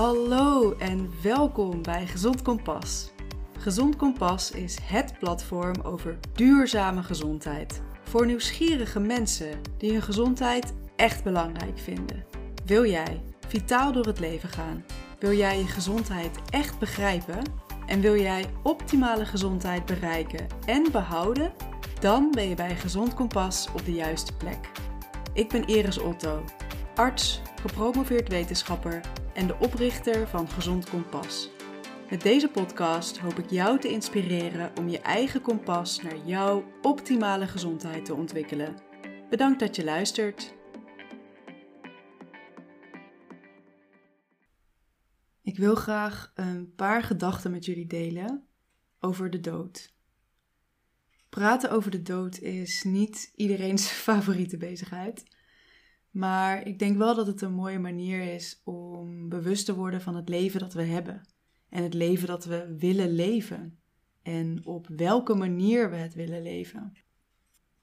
Hallo en welkom bij Gezond Kompas. Gezond Kompas is het platform over duurzame gezondheid. Voor nieuwsgierige mensen die hun gezondheid echt belangrijk vinden. Wil jij vitaal door het leven gaan? Wil jij je gezondheid echt begrijpen? En wil jij optimale gezondheid bereiken en behouden? Dan ben je bij Gezond Kompas op de juiste plek. Ik ben Iris Otto, arts, gepromoveerd wetenschapper en de oprichter van Gezond Kompas. Met deze podcast hoop ik jou te inspireren om je eigen kompas naar jouw optimale gezondheid te ontwikkelen. Bedankt dat je luistert. Ik wil graag een paar gedachten met jullie delen over de dood. Praten over de dood is niet iedereen's favoriete bezigheid. Maar ik denk wel dat het een mooie manier is om bewust te worden van het leven dat we hebben. En het leven dat we willen leven. En op welke manier we het willen leven.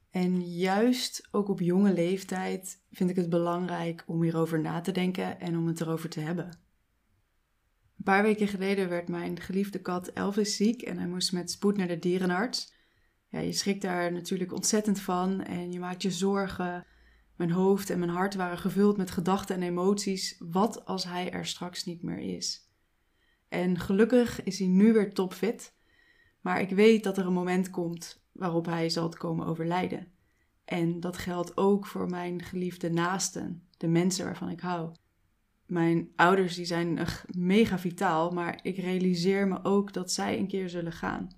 En juist ook op jonge leeftijd vind ik het belangrijk om hierover na te denken en om het erover te hebben. Een paar weken geleden werd mijn geliefde kat Elvis ziek en hij moest met spoed naar de dierenarts. Ja, je schrikt daar natuurlijk ontzettend van en je maakt je zorgen mijn hoofd en mijn hart waren gevuld met gedachten en emoties. Wat als hij er straks niet meer is? En gelukkig is hij nu weer topfit. Maar ik weet dat er een moment komt waarop hij zal komen overlijden. En dat geldt ook voor mijn geliefde naasten, de mensen waarvan ik hou. Mijn ouders die zijn mega vitaal, maar ik realiseer me ook dat zij een keer zullen gaan.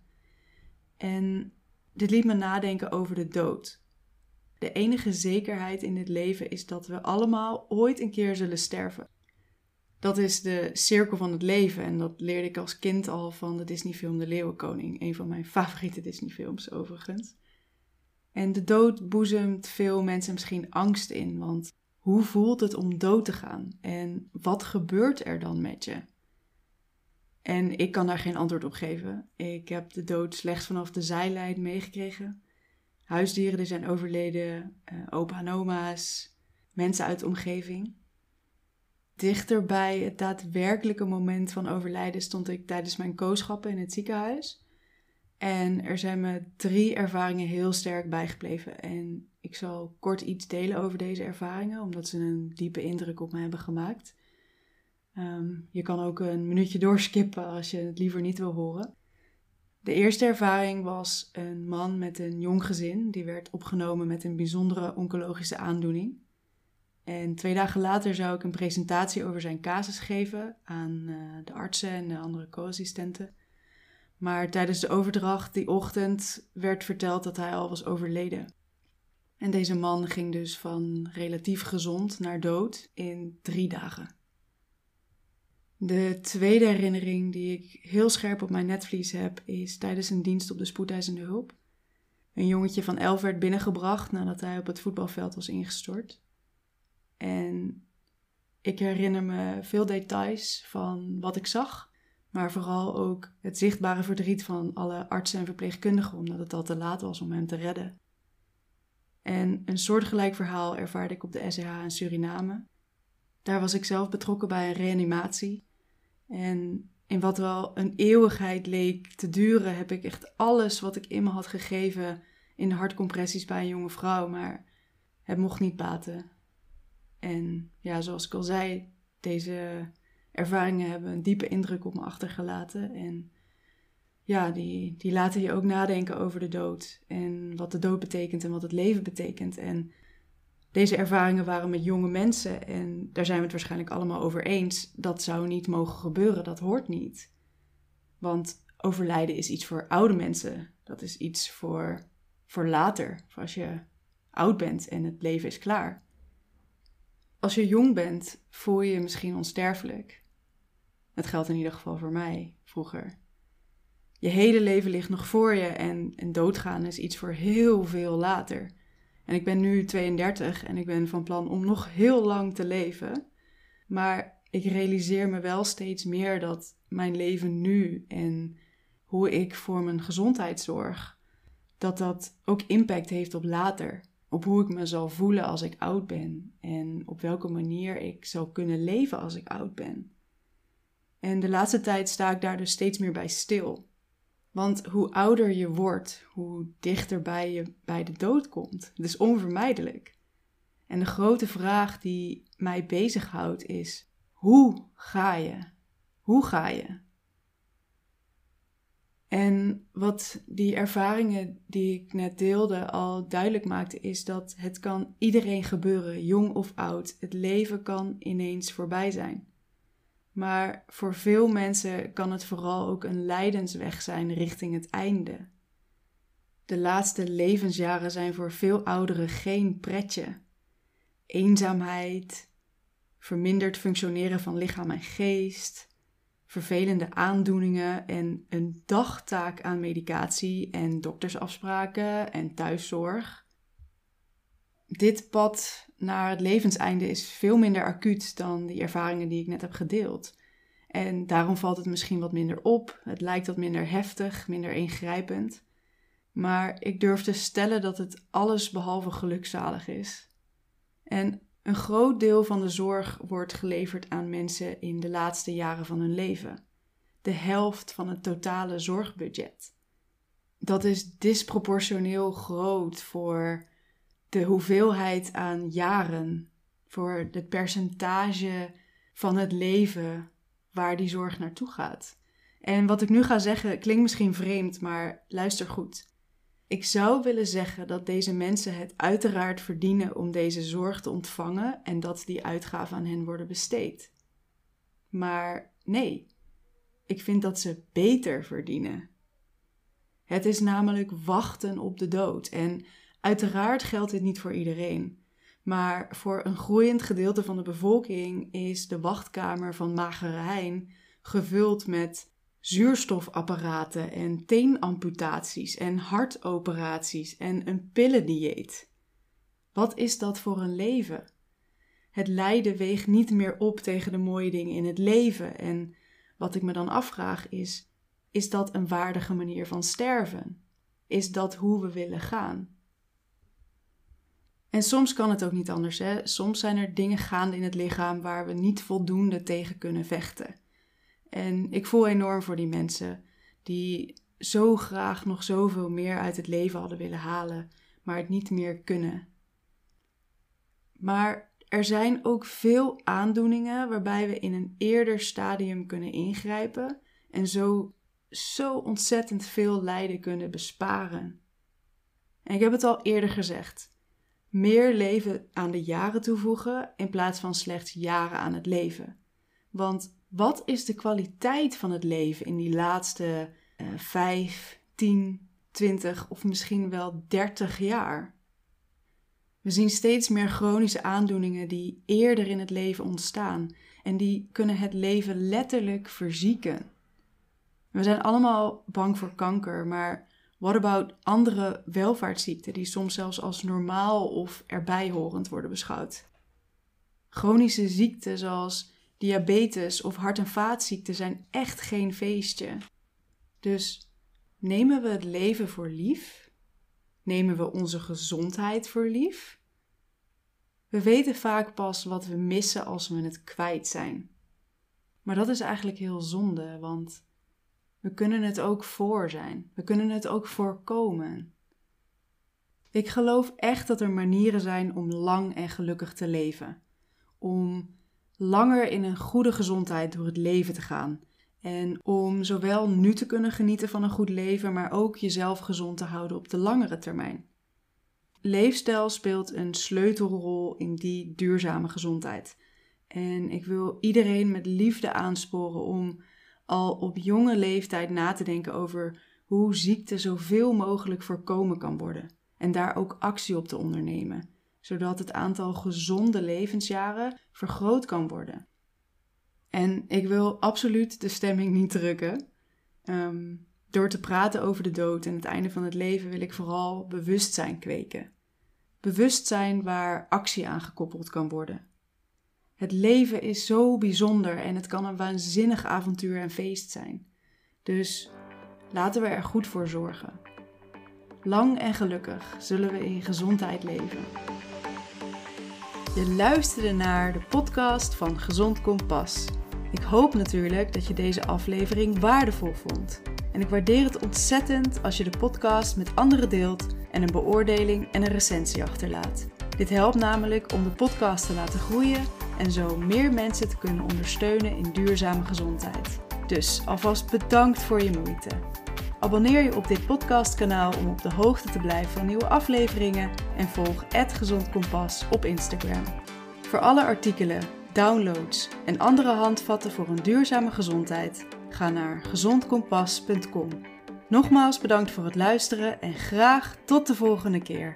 En dit liet me nadenken over de dood. De enige zekerheid in dit leven is dat we allemaal ooit een keer zullen sterven. Dat is de cirkel van het leven en dat leerde ik als kind al van de Disneyfilm De Leeuwenkoning, een van mijn favoriete Disneyfilms overigens. En de dood boezemt veel mensen misschien angst in, want hoe voelt het om dood te gaan en wat gebeurt er dan met je? En ik kan daar geen antwoord op geven. Ik heb de dood slechts vanaf de zijlijn meegekregen huisdieren die zijn overleden, uh, opa en oma's, mensen uit de omgeving. Dichterbij het daadwerkelijke moment van overlijden stond ik tijdens mijn kooschappen in het ziekenhuis. En er zijn me drie ervaringen heel sterk bijgebleven. En ik zal kort iets delen over deze ervaringen, omdat ze een diepe indruk op me hebben gemaakt. Ehm, je kan ook een minuutje doorskippen als je het liever niet wil horen. De eerste ervaring was een man met een jong gezin. Die werd opgenomen met een bijzondere oncologische aandoening. En twee dagen later zou ik een presentatie over zijn casus geven aan uh, de artsen en de andere co-assistenten. Maar tijdens de overdracht die ochtend werd verteld dat hij al was overleden. En deze man ging dus van relatief gezond naar dood in drie dagen. De tweede herinnering die ik heel scherp op mijn netvlies heb, is tijdens een dienst op de spoedeisende hulp. Een jongetje van elf werd binnengebracht nadat hij op het voetbalveld was ingestort. En ik herinner me veel details van wat ik zag, maar vooral ook het zichtbare verdriet van alle artsen en verpleegkundigen, omdat het al te laat was om hem te redden. En een soortgelijk verhaal ervaarde ik op de SEH in Suriname. Daar was ik zelf betrokken bij een reanimatie en in wat wel een eeuwigheid leek te duren, heb ik echt alles wat ik in me had gegeven in hartcompressies bij een jonge vrouw. Maar het mocht niet baten. En ja, zoals ik al zei, deze ervaringen hebben een diepe indruk op me achtergelaten. En ja, die, die laten je ook nadenken over de dood. En wat de dood betekent en wat het leven betekent. En deze ervaringen waren met jonge mensen en daar zijn we het waarschijnlijk allemaal over eens. Dat zou niet mogen gebeuren, dat hoort niet. Want overlijden is iets voor oude mensen. Dat is iets voor, voor later, voor als je oud bent en het leven is klaar. Als je jong bent, voel je je misschien onsterfelijk. Dat geldt in ieder geval voor mij vroeger. Je hele leven ligt nog voor je en, en doodgaan is iets voor heel veel later. En ik ben nu 32 en ik ben van plan om nog heel lang te leven. Maar ik realiseer me wel steeds meer dat mijn leven nu en hoe ik voor mijn gezondheid zorg, dat dat ook impact heeft op later. Op hoe ik me zal voelen als ik oud ben en op welke manier ik zal kunnen leven als ik oud ben. En de laatste tijd sta ik daar dus steeds meer bij stil. Want hoe ouder je wordt, hoe dichterbij je bij de dood komt. Het is onvermijdelijk. En de grote vraag die mij bezighoudt is: hoe ga je? Hoe ga je? En wat die ervaringen die ik net deelde al duidelijk maakte, is dat het kan iedereen gebeuren, jong of oud. Het leven kan ineens voorbij zijn. Maar voor veel mensen kan het vooral ook een lijdensweg zijn richting het einde. De laatste levensjaren zijn voor veel ouderen geen pretje. Eenzaamheid, verminderd functioneren van lichaam en geest, vervelende aandoeningen en een dagtaak aan medicatie en doktersafspraken en thuiszorg. Dit pad naar het levenseinde is veel minder acuut dan die ervaringen die ik net heb gedeeld. En daarom valt het misschien wat minder op. Het lijkt wat minder heftig, minder ingrijpend. Maar ik durf te stellen dat het alles behalve gelukzalig is. En een groot deel van de zorg wordt geleverd aan mensen in de laatste jaren van hun leven. De helft van het totale zorgbudget. Dat is disproportioneel groot voor de hoeveelheid aan jaren, voor het percentage van het leven waar die zorg naartoe gaat. En wat ik nu ga zeggen klinkt misschien vreemd, maar luister goed. Ik zou willen zeggen dat deze mensen het uiteraard verdienen om deze zorg te ontvangen en dat die uitgaven aan hen worden besteed. Maar nee, ik vind dat ze beter verdienen. Het is namelijk wachten op de dood en uiteraard geldt dit niet voor iedereen. Maar voor een groeiend gedeelte van de bevolking is de wachtkamer van Magere Hein gevuld met zuurstofapparaten en teenamputaties en hartoperaties en een pillendieet. Wat is dat voor een leven? Het lijden weegt niet meer op tegen de mooie dingen in het leven. En wat ik me dan afvraag is: is dat een waardige manier van sterven? Is dat hoe we willen gaan? En soms kan het ook niet anders. Hè? Soms zijn er dingen gaande in het lichaam waar we niet voldoende tegen kunnen vechten. En ik voel enorm voor die mensen die zo graag nog zoveel meer uit het leven hadden willen halen, maar het niet meer kunnen. Maar er zijn ook veel aandoeningen waarbij we in een eerder stadium kunnen ingrijpen en zo, zo ontzettend veel lijden kunnen besparen. En ik heb het al eerder gezegd: meer leven aan de jaren toevoegen in plaats van slechts jaren aan het leven. Want wat is de kwaliteit van het leven in die laatste uh, 5, 10, 20 of misschien wel 30 jaar? We zien steeds meer chronische aandoeningen die eerder in het leven ontstaan en die kunnen het leven letterlijk verzieken. We zijn allemaal bang voor kanker, maar what about andere welvaartsziekten die soms zelfs als normaal of erbij horend worden beschouwd? Chronische ziekten zoals diabetes of hart- en vaatziekten zijn echt geen feestje. Dus nemen we het leven voor lief? Nemen we onze gezondheid voor lief? We weten vaak pas wat we missen als we het kwijt zijn. Maar dat is eigenlijk heel zonde, want we kunnen het ook voor zijn. We kunnen het ook voorkomen. Ik geloof echt dat er manieren zijn om lang en gelukkig te leven. Om langer in een goede gezondheid door het leven te gaan. En om zowel nu te kunnen genieten van een goed leven, maar ook jezelf gezond te houden op de langere termijn. Leefstijl speelt een sleutelrol in die duurzame gezondheid. En ik wil iedereen met liefde aansporen om al op jonge leeftijd na te denken over hoe ziekte zoveel mogelijk voorkomen kan worden. En daar ook actie op te ondernemen zodat het aantal gezonde levensjaren vergroot kan worden. En ik wil absoluut de stemming niet drukken. Ehm, door te praten over de dood en het einde van het leven wil ik vooral bewustzijn kweken. Bewustzijn waar actie aan gekoppeld kan worden. Het leven is zo bijzonder en het kan een waanzinnig avontuur en feest zijn. Dus laten we er goed voor zorgen. Lang en gelukkig zullen we in gezondheid leven. Je luisterde naar de podcast van Gezond Kompas. Ik hoop natuurlijk dat je deze aflevering waardevol vond. En ik waardeer het ontzettend als je de podcast met anderen deelt en een beoordeling en een recensie achterlaat. Dit helpt namelijk om de podcast te laten groeien en zo meer mensen te kunnen ondersteunen in duurzame gezondheid. Dus alvast bedankt voor je moeite. Abonneer je op dit podcastkanaal om op de hoogte te blijven van nieuwe afleveringen en volg Gezond Kompas op Instagram. Voor alle artikelen, downloads en andere handvatten voor een duurzame gezondheid, ga naar gezondkompas.com. Nogmaals bedankt voor het luisteren en graag tot de volgende keer.